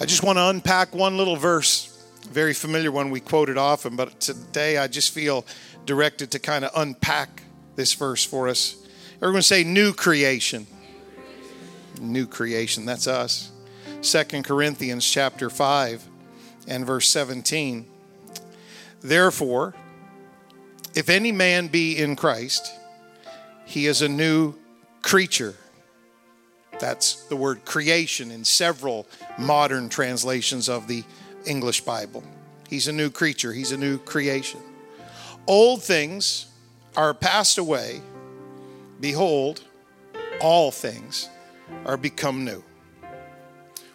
I just want to unpack one little verse, very familiar one we quoted often, but today I just feel directed to kind of unpack this verse for us. Everyone say new creation. New creation, that's us. Second Corinthians chapter 5 and verse 17. Therefore, if any man be in Christ, he is a new creature. That's the word creation in several modern translations of the English Bible. He's a new creature, he's a new creation. Old things are passed away. Behold, all things are become new.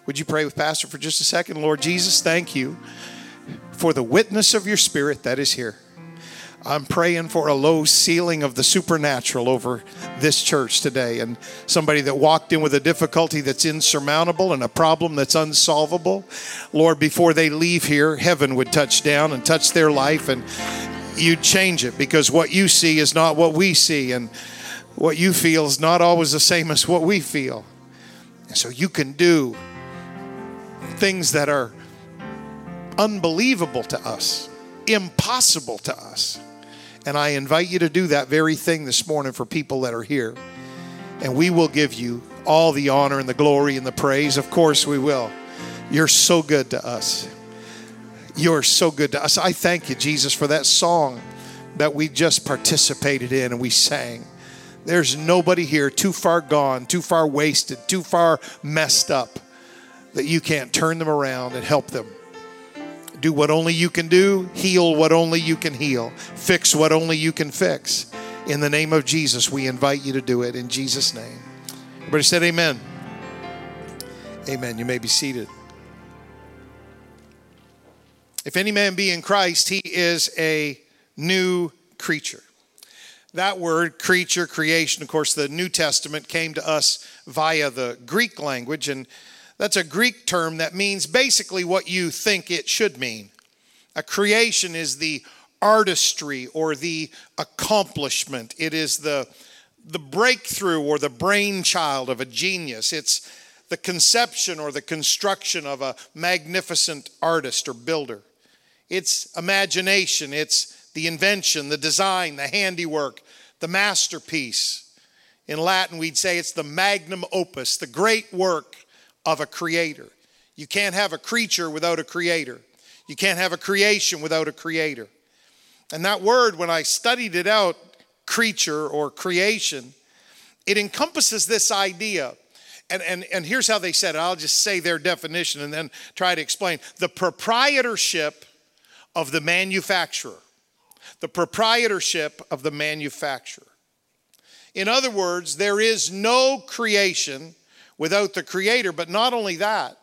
Would you pray with Pastor for just a second? Lord Jesus, thank you for the witness of your spirit that is here. I'm praying for a low ceiling of the supernatural over this church today. And somebody that walked in with a difficulty that's insurmountable and a problem that's unsolvable, Lord, before they leave here, heaven would touch down and touch their life and you'd change it because what you see is not what we see. And what you feel is not always the same as what we feel. And so you can do things that are unbelievable to us, impossible to us. And I invite you to do that very thing this morning for people that are here. And we will give you all the honor and the glory and the praise. Of course, we will. You're so good to us. You're so good to us. I thank you, Jesus, for that song that we just participated in and we sang. There's nobody here too far gone, too far wasted, too far messed up that you can't turn them around and help them do what only you can do, heal what only you can heal, fix what only you can fix. In the name of Jesus, we invite you to do it in Jesus' name. Everybody said amen. Amen. You may be seated. If any man be in Christ, he is a new creature. That word, creature, creation, of course, the New Testament came to us via the Greek language, and that's a Greek term that means basically what you think it should mean. A creation is the artistry or the accomplishment, it is the, the breakthrough or the brainchild of a genius. It's the conception or the construction of a magnificent artist or builder. It's imagination, it's the invention, the design, the handiwork, the masterpiece. In Latin, we'd say it's the magnum opus, the great work of a creator. You can't have a creature without a creator. You can't have a creation without a creator. And that word, when I studied it out, creature or creation, it encompasses this idea. And, and, and here's how they said it. I'll just say their definition and then try to explain. The proprietorship of the manufacturer. The proprietorship of the manufacturer. In other words, there is no creation without the creator. But not only that,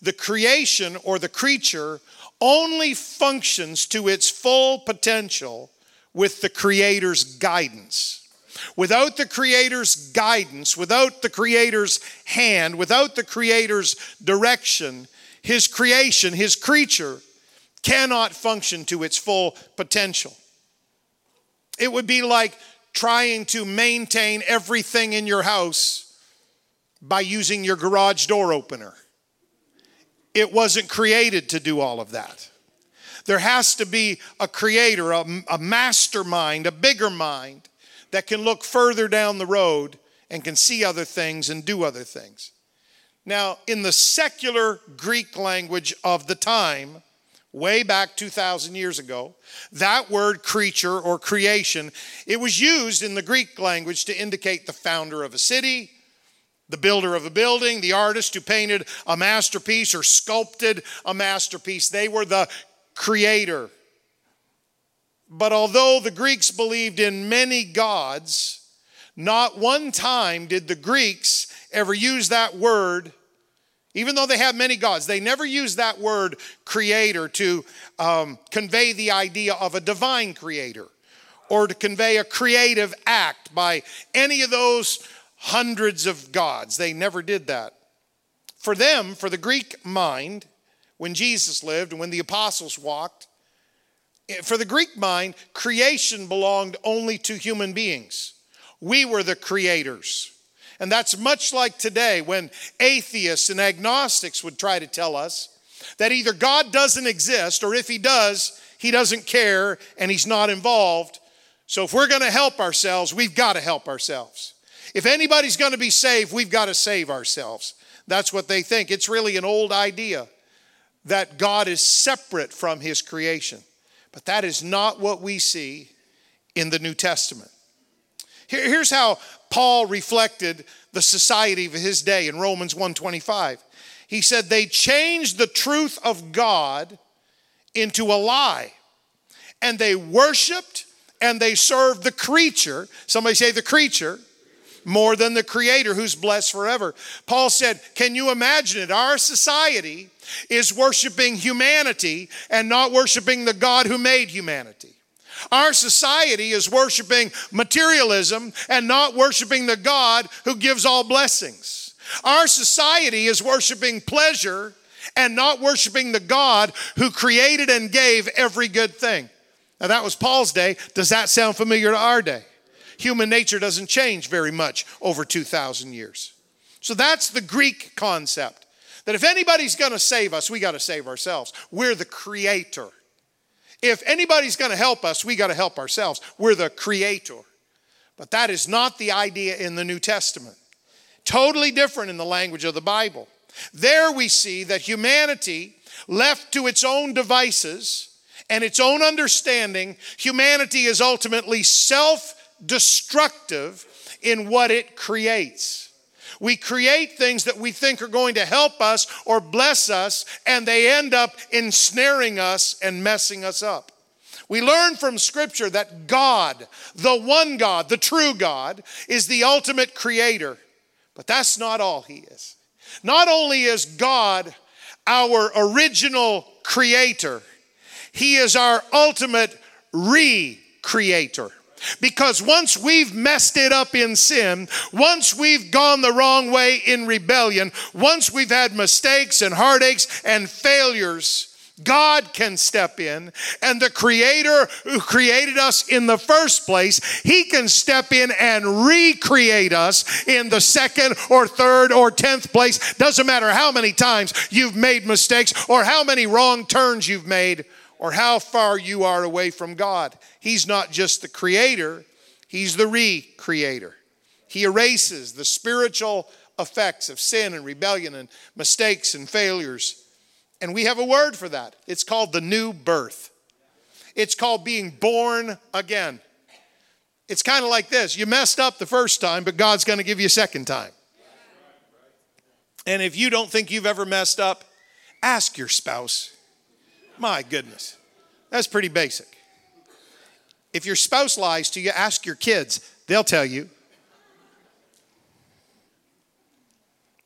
the creation or the creature only functions to its full potential with the creator's guidance. Without the creator's guidance, without the creator's hand, without the creator's direction, his creation, his creature, cannot function to its full potential. It would be like trying to maintain everything in your house by using your garage door opener. It wasn't created to do all of that. There has to be a creator, a, a, mastermind, a bigger mind that can look further down the road and can see other things and do other things. Now, in the secular Greek language of the time, way back 2,000 years ago, that word creature or creation, it was used in the Greek language to indicate the founder of a city, the builder of a building, the artist who painted a masterpiece or sculpted a masterpiece. They were the creator. But although the Greeks believed in many gods, not one time did the Greeks ever use that word, even though they had many gods, they never used that word creator to um, convey the idea of a divine creator or to convey a creative act by any of those hundreds of gods. They never did that. For them, for the Greek mind, when Jesus lived and when the apostles walked, eh, for the Greek mind, creation belonged only to human beings. We were the creators. And that's much like today when atheists and agnostics would try to tell us that either God doesn't exist or if he does, he doesn't care and he's not involved. So if we're going to help ourselves, we've got to help ourselves. If anybody's going to be saved, we've got to save ourselves. That's what they think. It's really an old idea that God is separate from his creation. But that is not what we see in the New Testament. here's how Paul reflected the society of his day in Romans 1:25. He said they changed the truth of God into a lie. And they worshiped and they served the creature. Somebody say the creature more than the creator who's blessed forever. Paul said, Can you imagine it? Our society is worshiping humanity and not worshiping the God who made humanity. Our society is worshiping materialism and not worshiping the God who gives all blessings. Our society is worshiping pleasure and not worshiping the God who created and gave every good thing. Now, that was Paul's day. Does that sound familiar to our day? Human nature doesn't change very much over 2,000 years. So that's the Greek concept that if anybody's going to save us, we got to save ourselves. We're the creator. If anybody's going to help us, we got to help ourselves. We're the creator. But that is not the idea in the New Testament. Totally different in the language of the Bible. There we see that humanity, left to its own devices and its own understanding, humanity is ultimately self destructive in what it creates. We create things that we think are going to help us or bless us, and they end up ensnaring us and messing us up. We learn from Scripture that God, the one God, the true God, is the ultimate creator. But that's not all He is. Not only is God our original creator, He is our ultimate recreator. Because once we've messed it up in sin, once we've gone the wrong way in rebellion, once we've had mistakes and heartaches and failures, God can step in, and the Creator who created us in the first place, He can step in and recreate us in the second or third or tenth place. Doesn't matter how many times you've made mistakes or how many wrong turns you've made or how far you are away from God. He's not just the creator, He's the recreator. He erases the spiritual effects of sin and rebellion and mistakes and failures. And we have a word for that. It's called the new birth. It's called being born again. It's kind of like this you messed up the first time, but God's going to give you a second time. And if you don't think you've ever messed up, ask your spouse. My goodness, that's pretty basic. If your spouse lies to you, ask your kids, they'll tell you.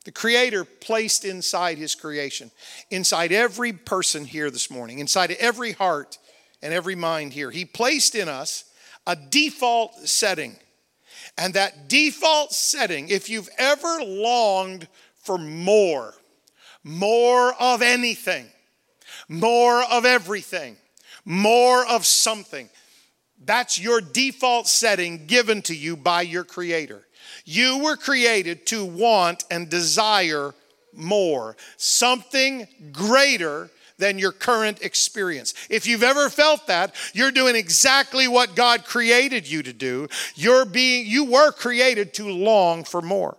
The Creator placed inside His creation, inside every person here this morning, inside every heart and every mind here, He placed in us a default setting. And that default setting, if you've ever longed for more, more of anything, more of everything, more of something. That's your default setting given to you by your Creator. You were created to want and desire more, something greater than your current experience. If you've ever felt that, you're doing exactly what God created you to do. You're being you were created to long for more.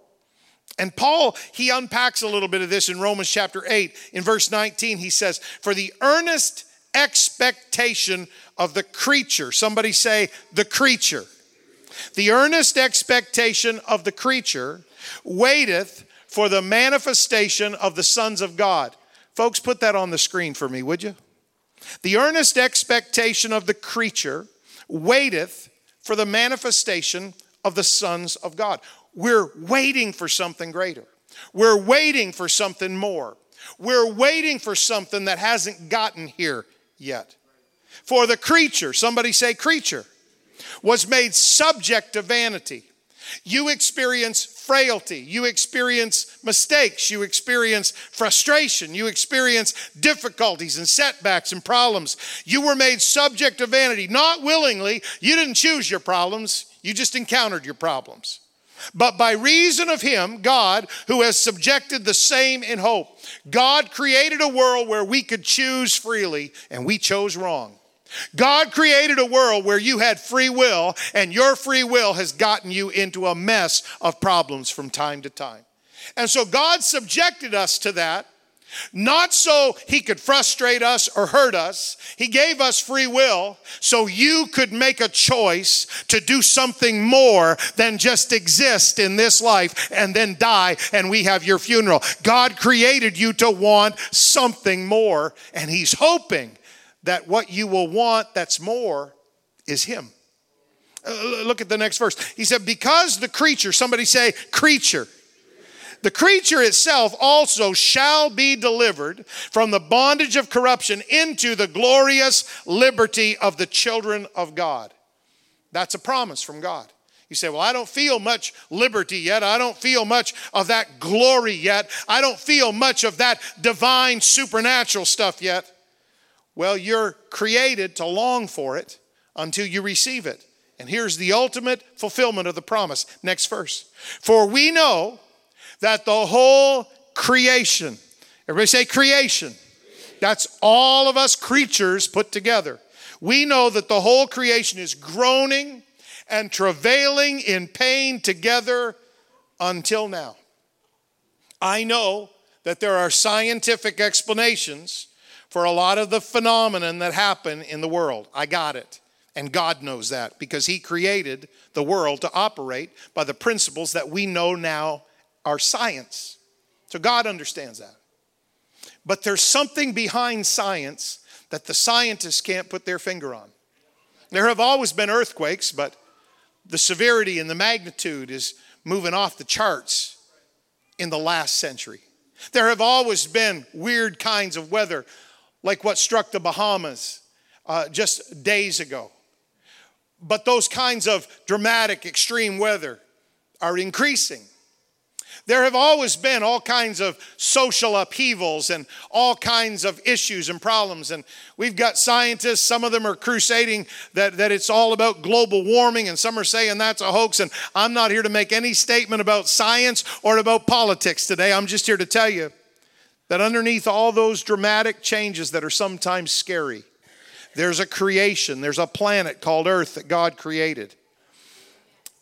And Paul, he unpacks a little bit of this in Romans chapter 8. In verse 19, he says, For the earnest expectation of the creature, somebody say, the creature. The earnest expectation of the creature waiteth for the manifestation of the sons of God. Folks, put that on the screen for me, would you? The earnest expectation of the creature waiteth for the manifestation of the sons of God. We're waiting for something greater. We're waiting for something more. We're waiting for something that hasn't gotten here yet. For the creature, somebody say creature, was made subject to vanity. You experience frailty. You experience mistakes. You experience frustration. You experience difficulties and setbacks and problems. You were made subject to vanity, not willingly. You didn't choose your problems, you just encountered your problems. But by reason of him, God, who has subjected the same in hope, God created a world where we could choose freely, and we chose wrong. God created a world where you had free will, and your free will has gotten you into a mess of problems from time to time. And so God subjected us to that not so he could frustrate us or hurt us. He gave us free will so you could make a choice to do something more than just exist in this life and then die and we have your funeral. God created you to want something more, and he's hoping that what you will want that's more is him. Uh, look at the next verse. He said, Because the creature, somebody say, creature the creature itself also shall be delivered from the bondage of corruption into the glorious liberty of the children of God. That's a promise from God. You say, Well, I don't feel much liberty yet. I don't feel much of that glory yet. I don't feel much of that divine supernatural stuff yet. Well, you're created to long for it until you receive it. And here's the ultimate fulfillment of the promise. Next verse. For we know that the whole creation, everybody say creation, that's all of us creatures put together. We know that the whole creation is groaning and travailing in pain together until now. I know that there are scientific explanations for a lot of the phenomenon that happen in the world. I got it. And God knows that because He created the world to operate by the principles that we know now our science. So God understands that. But there's something behind science that the scientists can't put their finger on. There have always been earthquakes, but the severity and the magnitude is moving off the charts in the last century. There have always been weird kinds of weather, like what struck the Bahamas uh, just days ago. But those kinds of dramatic, extreme weather are increasing. There have always been all kinds of social upheavals and all kinds of issues and problems. And we've got scientists, some of them are crusading that, that it's all about global warming, and some are saying that's a hoax. And I'm not here to make any statement about science or about politics today. I'm just here to tell you that underneath all those dramatic changes that are sometimes scary, there's a creation, there's a planet called Earth that God created.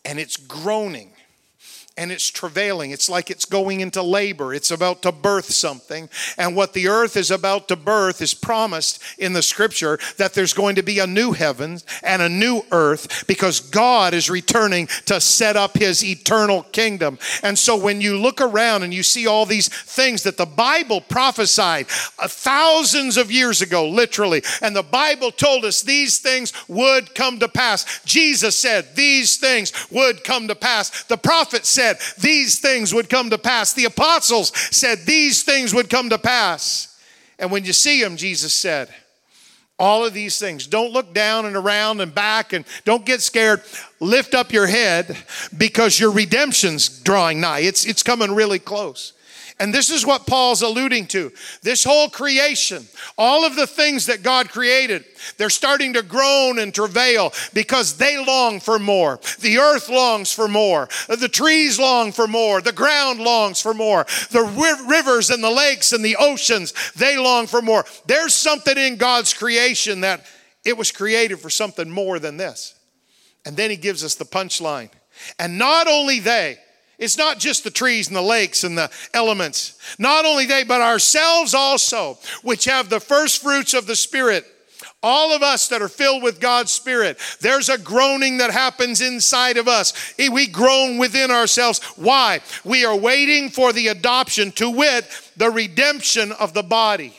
And it's groaning and it's travailing. It's like it's going into labor. It's about to birth something. And what the earth is about to birth is promised in the scripture that there's going to be a new heaven and a new earth because God is returning to set up his eternal kingdom. And so when you look around and you see all these things that the Bible prophesied thousands of years ago, literally, and the Bible told us these things would come to pass. Jesus said these things would come to pass. The prophet said, said these things would come to pass. The apostles said these things would come to pass. And when you see them, Jesus said, all of these things. Don't look down and around and back and don't get scared. Lift up your head because your redemption's drawing nigh. It's, it's coming really close. And this is what Paul's alluding to. This whole creation, all of the things that God created, they're starting to groan and travail because they long for more. The earth longs for more. The trees long for more. The ground longs for more. The rivers and the lakes and the oceans, they long for more. There's something in God's creation that it was created for something more than this. And then he gives us the punchline. And not only they, it's not just the trees and the lakes and the elements. Not only they, but ourselves also, which have the first fruits of the Spirit. All of us that are filled with God's Spirit, there's a groaning that happens inside of us. Eh, we groan within ourselves. Why? We are waiting for the adoption, to wit, the redemption of the body.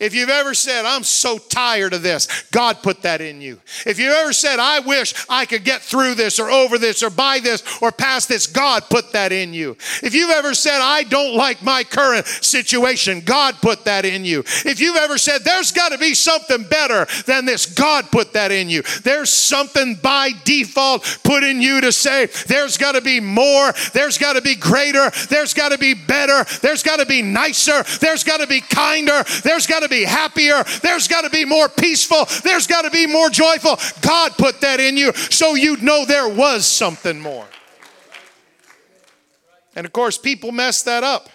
If you've ever said, I'm so tired of this, God put that in you. If you've ever said, I wish I could get through this or over this or by this or past this, God put that in you. If you've ever said, I don't like my current situation, God put that in you. If you've ever said, there's got to be something better than this, God put that in you. There's something by default put in you to say, there's got to be more, there's got to be greater, there's got to be better, there's got to be nicer, there's got to be kinder, there's got to be happier. There's got to be more peaceful. There's got to be more joyful. God put that in you so you'd know there was something more. And of course, people mess that up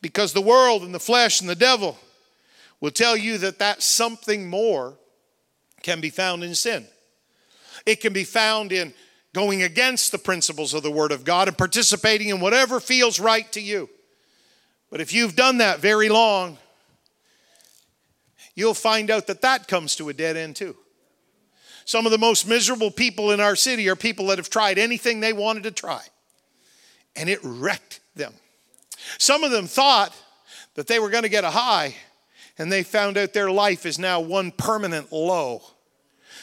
because the world and the flesh and the devil will tell you that that something more can be found in sin. It can be found in going against the principles of the Word of God and participating in whatever feels right to you. But if you've done that very long, you'll find out that that comes to a dead end too. Some of the most miserable people in our city are people that have tried anything they wanted to try, and it wrecked them. Some of them thought that they were going to get a high, and they found out their life is now one permanent low.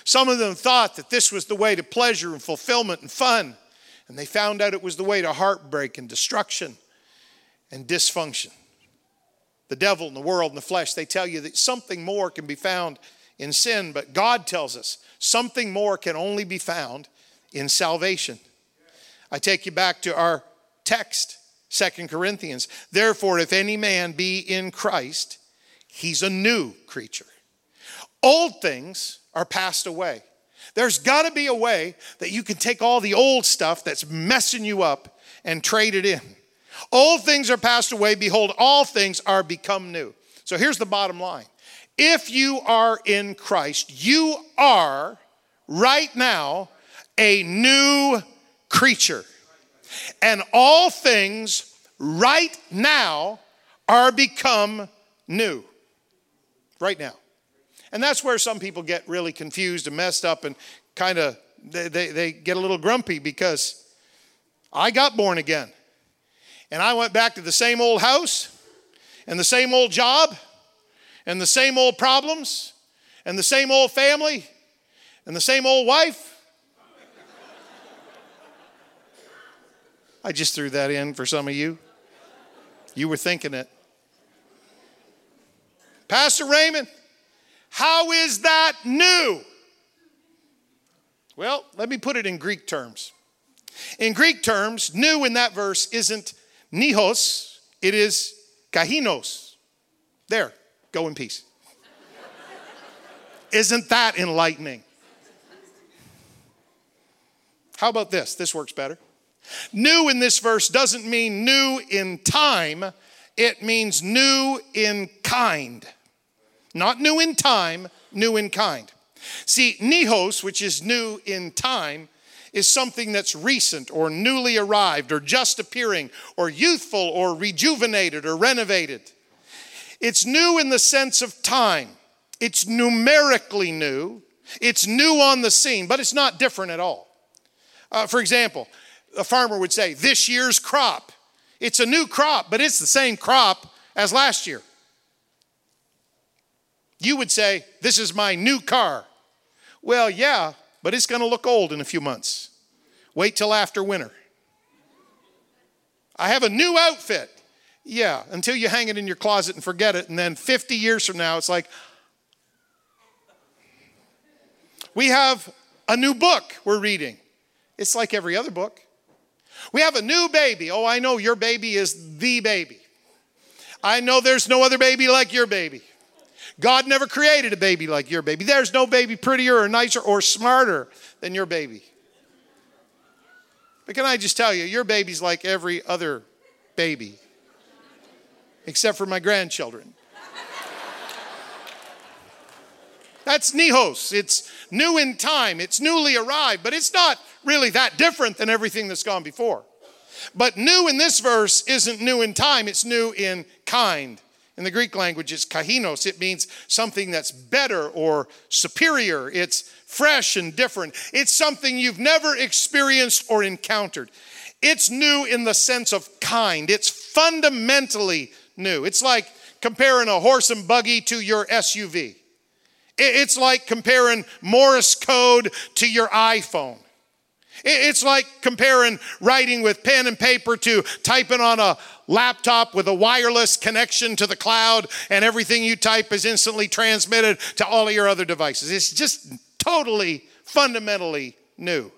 Some of them thought that this was the way to pleasure and fulfillment and fun, and they found out it was the way to heartbreak and destruction and dysfunction. The devil and the world and the flesh, they tell you that something more can be found in sin, but God tells us something more can only be found in salvation. I take you back to our text, Second Corinthians. Therefore, if any man be in Christ, he's a new creature. Old things are passed away. There's got to be a way that you can take all the old stuff that's messing you up and trade it in. Old things are passed away. Behold, all things are become new. So here's the bottom line if you are in Christ, you are right now a new creature. And all things right now are become new. Right now. And that's where some people get really confused and messed up and kind of they, they, they, get a little grumpy because I got born again. And I went back to the same old house and the same old job and the same old problems and the same old family and the same old wife. I just threw that in for some of you. You were thinking it. Pastor Raymond, how is that new? Well, let me put it in Greek terms. In Greek terms, new in that verse isn't neos, it is kainos. There, go in peace. Isn't that enlightening? How about this? This works better. New in this verse doesn't mean new in time, it means new in kind. Not new in time, new in kind. See, neos, which is new in time, is something that's recent or newly arrived or just appearing or youthful or rejuvenated or renovated. It's new in the sense of time. It's numerically new. It's new on the scene, but it's not different at all. Uh, for example, a farmer would say, This year's crop. It's a new crop, but it's the same crop as last year. You would say, This is my new car. Well, yeah, but it's going to look old in a few months. Wait till after winter. I have a new outfit. Yeah, until you hang it in your closet and forget it. And then 50 years from now, it's like, we have a new book we're reading. It's like every other book. We have a new baby. Oh, I know your baby is the baby. I know there's no other baby like your baby. God never created a baby like your baby. There's no baby prettier or nicer or smarter than your baby. But can I just tell you, your baby's like every other baby, except for my grandchildren. That's Neos. It's new in time, it's newly arrived, but it's not really that different than everything that's gone before. But new in this verse isn't new in time, it's new in kind. In the Greek language, it's kainos. It means something that's better or superior. It's fresh and different. It's something you've never experienced or encountered. It's new in the sense of kind. It's fundamentally new. It's like comparing a horse and buggy to your SUV. It's like comparing Morse code to your iPhone. It's like comparing writing with pen and paper to typing on a laptop with a wireless connection to the cloud, and everything you type is instantly transmitted to all of your other devices. It's just totally, fundamentally new.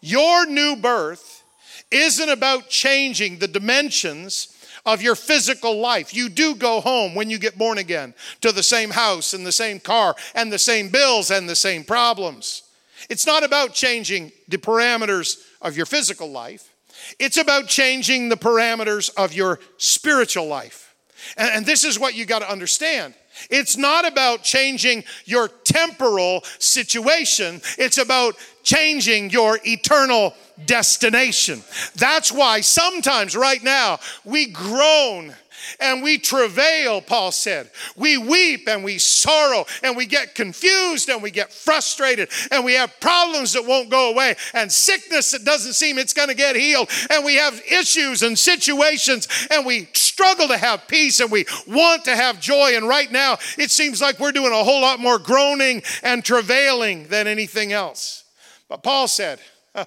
Your new birth isn't about changing the dimensions of your physical life. You do go home when you get born again to the same house and the same car and the same bills and the same problems. It's not about changing the parameters of your physical life. It's about changing the parameters of your spiritual life. And, and this is what you got to understand. It's not about changing your temporal situation, it's about changing your eternal destination. That's why sometimes, right now, we groan and we travail, Paul said. We weep and we sorrow and we get confused and we get frustrated and we have problems that won't go away and sickness that doesn't seem it's going to get healed and we have issues and situations and we struggle to have peace and we want to have joy. And right now, it seems like we're doing a whole lot more groaning and travailing than anything else. But Paul said,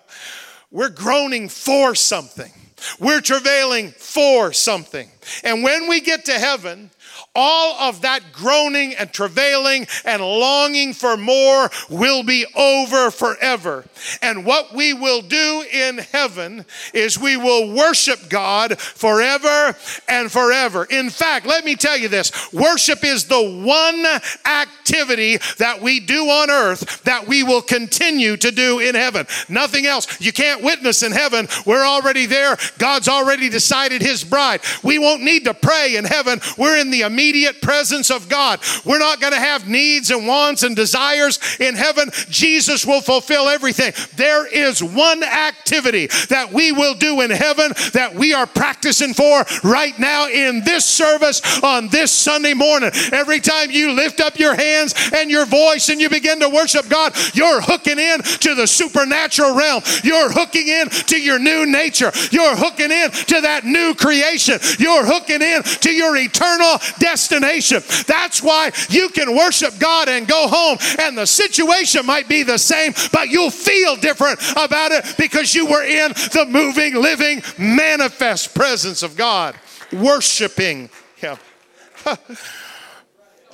we're groaning for something. We're travailing for something. And when we get to heaven, all of that groaning and travailing and longing for more will be over forever. And what we will do in heaven is we will worship God forever and forever. In fact, let me tell you this worship is the one activity that we do on earth that we will continue to do in heaven. Nothing else. You can't witness in heaven. We're already there. God's already decided his bride. We won't need to pray in heaven. We're in the immediate immediate presence of God. We're not going to have needs and wants and desires in heaven. Jesus will fulfill everything. There is one activity that we will do in heaven that we are practicing for right now in this service on this Sunday morning. Every time you lift up your hands and your voice and you begin to worship God, you're hooking in to the supernatural realm. You're hooking in to your new nature. You're hooking in to that new creation. You're hooking in to your eternal destination. That's why you can worship God and go home, and the situation might be the same, but you'll feel different about it because you were in the moving, living, manifest presence of God, worshiping Him.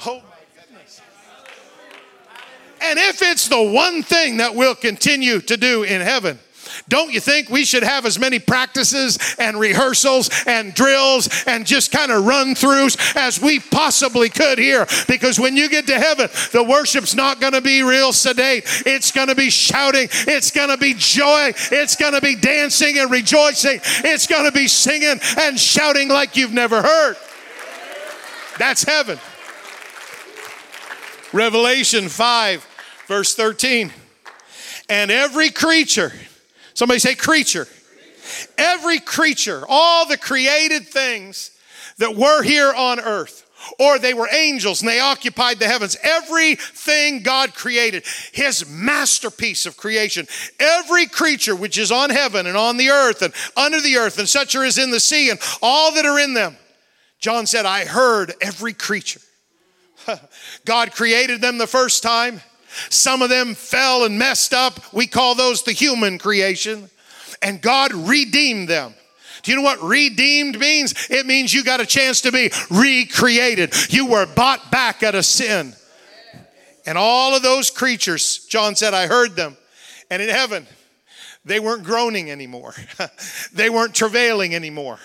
oh. And if it's the one thing that we'll continue to do in heaven, don't you think we should have as many practices and rehearsals and drills and just kind of run throughs as we possibly could here? Because when you get to heaven, the worship's not going to be real sedate. It's going to be shouting. It's going to be joy. It's going to be dancing and rejoicing. It's going to be singing and shouting like you've never heard. That's heaven. Revelation 5, verse 13. And every creature Somebody say creature. Every creature, all the created things that were here on earth, or they were angels and they occupied the heavens. Everything God created, His masterpiece of creation, every creature which is on heaven and on the earth and under the earth and such are is in the sea and all that are in them. John said, I heard every creature. God created them the first time. Some of them fell and messed up. We call those the human creation. And God redeemed them. Do you know what redeemed means? It means you got a chance to be recreated. You were bought back out of sin. And all of those creatures, John said, I heard them. And in heaven, they weren't groaning anymore, they weren't travailing anymore.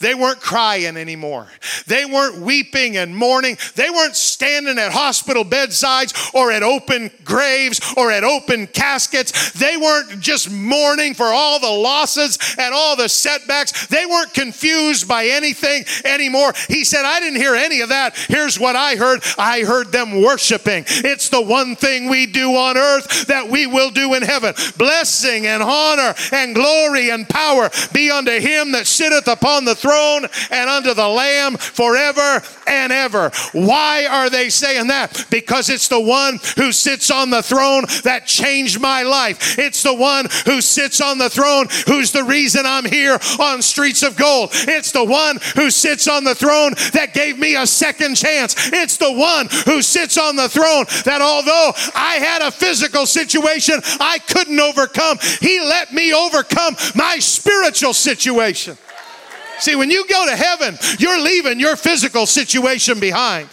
They weren't crying anymore. They weren't weeping and mourning. They weren't standing at hospital bedsides or at open graves or at open caskets. They weren't just mourning for all the losses and all the setbacks. They weren't confused by anything anymore. He said, I didn't hear any of that. Here's what I heard I heard them worshiping. It's the one thing we do on earth that we will do in heaven. Blessing and honor and glory and power be unto him that sitteth upon the throne and unto the Lamb forever and ever. Why are they saying that? Because it's the one who sits on the throne that changed my life. It's the one who sits on the throne who's the reason I'm here on streets of gold. It's the one who sits on the throne that gave me a second chance. It's the one who sits on the throne that although I had a physical situation I couldn't overcome, he let me overcome my spiritual situation. See, when you go to heaven, you're leaving your physical situation behind.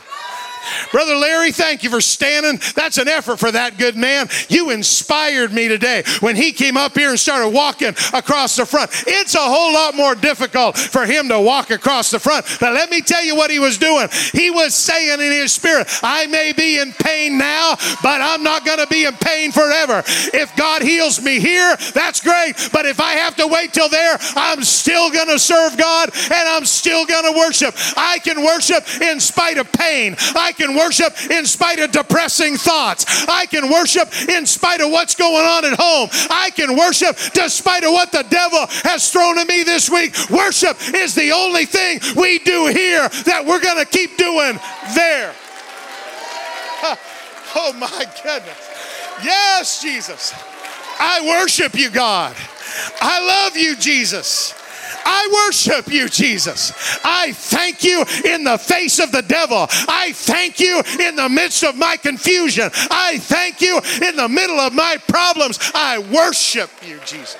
Brother Larry, thank you for standing. That's an effort for that good man. You inspired me today when he came up here and started walking across the front. It's a whole lot more difficult for him to walk across the front. But let me tell you what he was doing. He was saying in his spirit, I may be in pain now, but I'm not going to be in pain forever. If God heals me here, that's great. But if I have to wait till there, I'm still going to serve God and I'm still going to worship. I can worship in spite of pain. I can worship in spite of depressing thoughts. I can worship in spite of what's going on at home. I can worship despite of what the devil has thrown at me this week. Worship is the only thing we do here that we're going to keep doing there. Oh my goodness. Yes, Jesus. I worship you, God. I love you, Jesus. I worship you, Jesus. I thank you in the face of the devil. I thank you in the midst of my confusion. I thank you in the middle of my problems. I worship you, Jesus.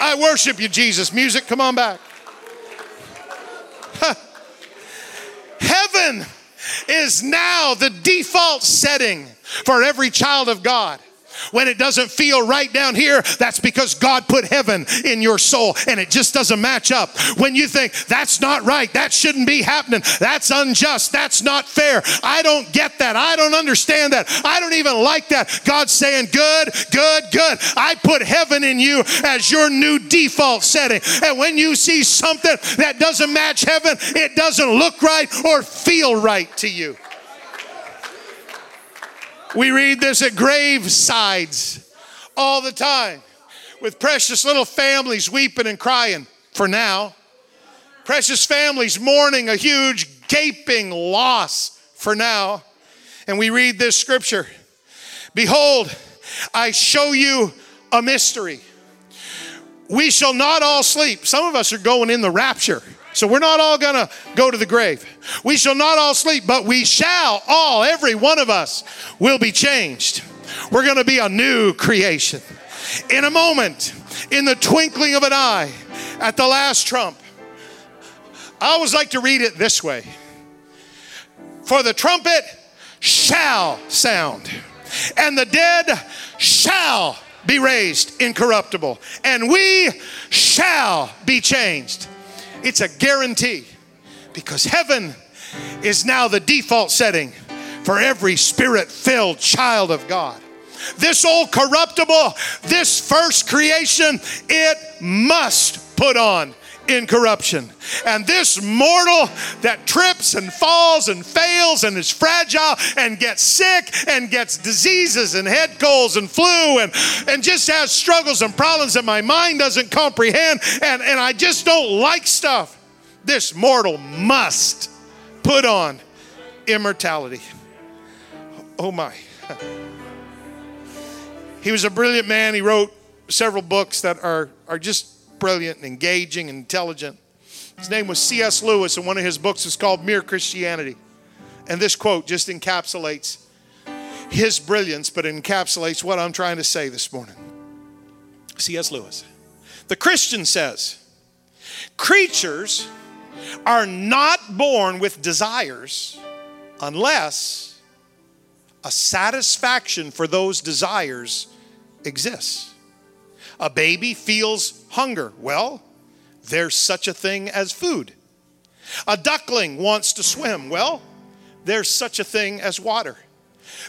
I worship you, Jesus. Music, come on back. Heaven is now the default setting for every child of God. When it doesn't feel right down here, that's because God put heaven in your soul and it just doesn't match up. When you think that's not right, that shouldn't be happening, that's unjust, that's not fair, I don't get that, I don't understand that, I don't even like that. God's saying, Good, good, good. I put heaven in you as your new default setting. And when you see something that doesn't match heaven, it doesn't look right or feel right to you. We read this at gravesides all the time with precious little families weeping and crying for now. Precious families mourning a huge gaping loss for now. And we read this scripture Behold, I show you a mystery. We shall not all sleep. Some of us are going in the rapture. So we're not all going to go to the grave. We shall not all sleep, but we shall all, every one of us, will be changed. We're going to be a new creation. In a moment, in the twinkling of an eye, at the last trump. I always like to read it this way For the trumpet shall sound, and the dead shall be raised incorruptible, and we shall be changed. It's a guarantee because heaven is now the default setting for every spirit filled child of God. This old corruptible, this first creation, it must put on incorruption. And this mortal that trips and falls and fails and is fragile and gets sick and gets diseases and head colds and flu and, and just has struggles and problems that my mind doesn't comprehend and, and I just don't like stuff. This mortal must put on immortality. Oh my. He was a brilliant man. He wrote several books that are, are just brilliant and engaging and intelligent. His name was C.S. Lewis, and one of his books is called Mere Christianity. And this quote just encapsulates his brilliance, but encapsulates what I'm trying to say this morning. C.S. Lewis. The Christian says, creatures are not born with desires unless a satisfaction for those desires exists. A baby feels hunger. Well, there's such a thing as food. A duckling wants to swim. Well, there's such a thing as water.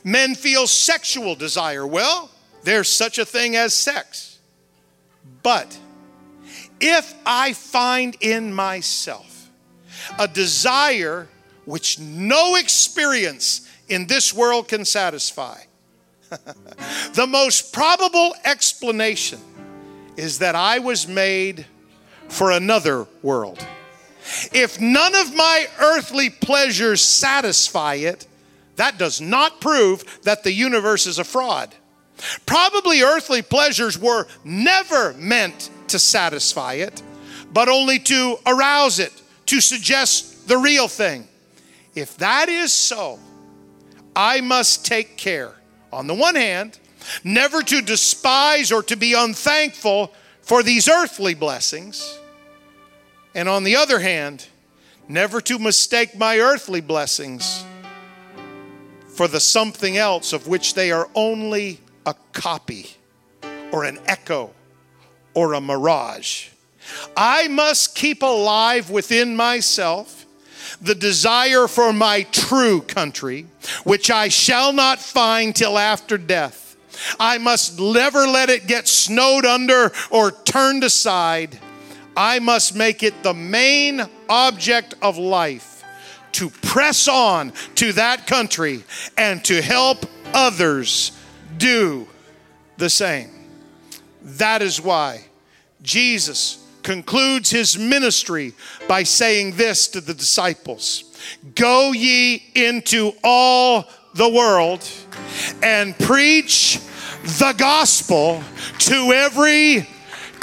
Men feel sexual desire. Well, there's such a thing as sex. But if I find in myself a desire which no experience in this world can satisfy, the most probable explanation is that I was made for another world. If none of my earthly pleasures satisfy it, that does not prove that the universe is a fraud. Probably earthly pleasures were never meant to satisfy it, but only to arouse it, to suggest the real thing. If that is so, I must take care, on the one hand, never to despise or to be unthankful for these earthly blessings. And on the other hand, never to mistake my earthly blessings for the something else of which they are only a copy or an echo or a mirage. I must keep alive within myself the desire for my true country, which I shall not find till after death. I must never let it get snowed under or turned aside. I must make it the main object of life to press on to that country and to help others do the same. That is why Jesus concludes his ministry by saying this to the disciples Go ye into all the world and preach the gospel to every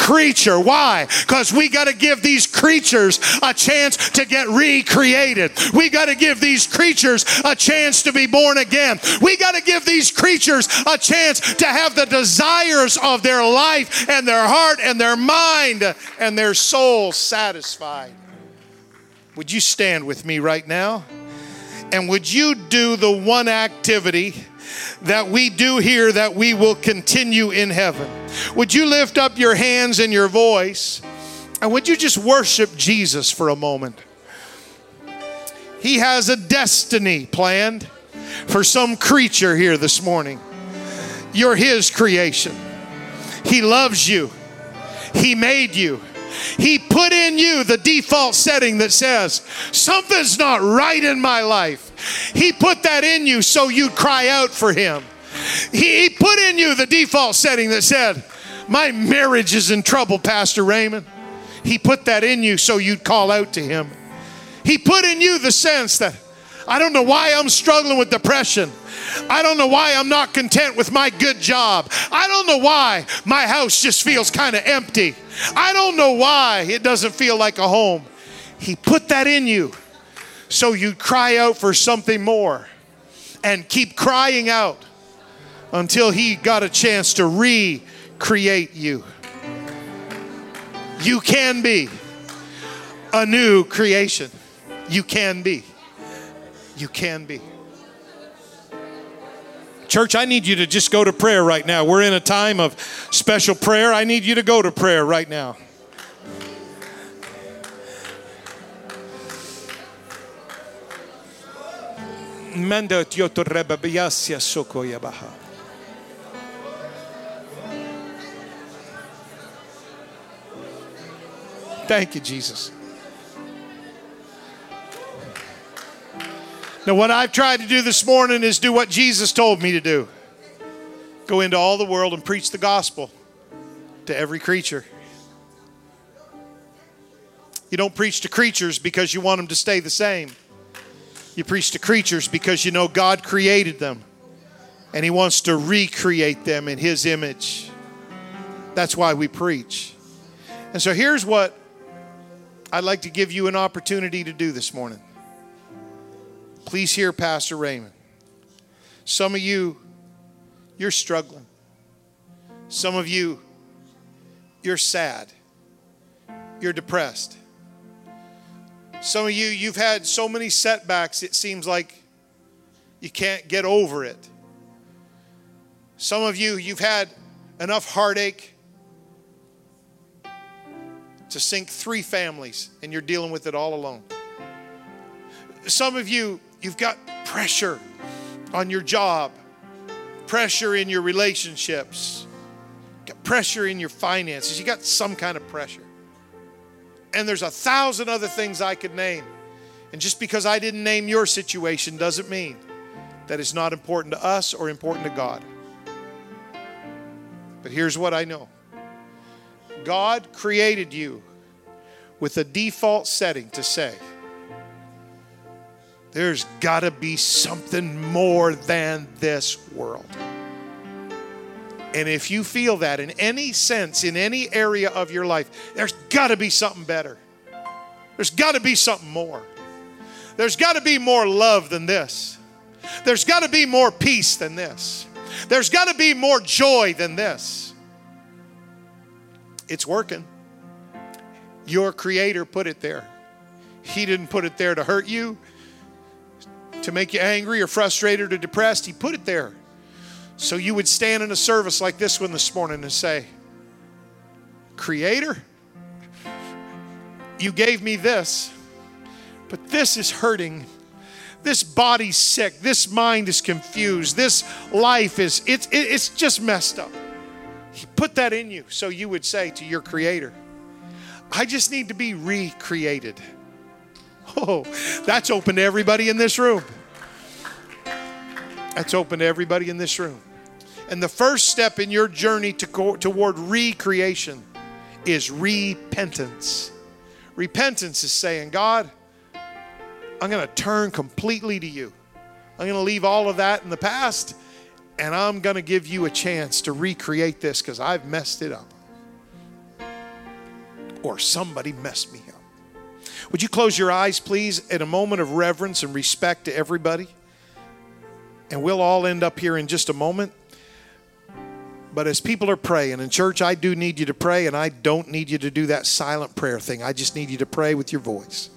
creature. Why? Because we got to give these creatures a chance to get recreated. We got to give these creatures a chance to be born again. We got to give these creatures a chance to have the desires of their life and their heart and their mind and their soul satisfied. Would you stand with me right now? And would you do the one activity that we do here that we will continue in heaven? Would you lift up your hands and your voice? And would you just worship Jesus for a moment? He has a destiny planned for some creature here this morning. You're His creation. He loves you, He made you. He put in you the default setting that says, Something's not right in my life. He put that in you so you'd cry out for Him. He, he put in you the default setting that said, My marriage is in trouble, Pastor Raymond. He put that in you so you'd call out to Him. He put in you the sense that I don't know why I'm struggling with depression. I don't know why I'm not content with my good job. I don't know why my house just feels kind of empty. I don't know why it doesn't feel like a home. He put that in you so you cry out for something more and keep crying out until He got a chance to recreate you. You can be a new creation. You can be. You can be. Church, I need you to just go to prayer right now. We're in a time of special prayer. I need you to go to prayer right now. Manda tioto reba biasia soko yabaha. Thank you, Jesus. Now, what I've tried to do this morning is do what Jesus told me to do go into all the world and preach the gospel to every creature. You don't preach to creatures because you want them to stay the same. You preach to creatures because you know God created them and He wants to recreate them in His image. That's why we preach. And so here's what I'd like to give you an opportunity to do this morning. Please hear Pastor Raymond. Some of you, you're struggling. Some of you, you're sad. You're depressed. Some of you, you've had so many setbacks, it seems like you can't get over it. Some of you, you've had enough heartache to sink three families, and you're dealing with it all alone. Some of you, You've got pressure on your job, pressure in your relationships, pressure in your finances. You got some kind of pressure. And there's a thousand other things I could name. And just because I didn't name your situation doesn't mean that it's not important to us or important to God. But here's what I know God created you with a default setting to say, there's got to be something more than this world. And if you feel that in any sense, in any area of your life, there's got to be something better. There's got to be something more. There's got to be more love than this. There's got to be more peace than this. There's got to be more joy than this. It's working. Your Creator put it there. He didn't put it there to hurt you, to make you angry or frustrated or depressed. He put it there. So you would stand in a service like this one this morning and say, Creator, you gave me this, but this is hurting. This body's sick. This mind is confused. This life is, it's, it's just messed up. He put that in you so you would say to your Creator, I just need to be recreated. Oh, that's open to everybody in this room. That's open to everybody in this room. And the first step in your journey to go, toward recreation is repentance. Repentance is saying, God, I'm going to turn completely to you. I'm going to leave all of that in the past and I'm going to give you a chance to recreate this because I've messed it up. Or somebody messed me up. Would you close your eyes, please, in a moment of reverence and respect to everybody? And we'll all end up here in just a moment. But as people are praying, in church, I do need you to pray, and I don't need you to do that silent prayer thing. I just need you to pray with your voice.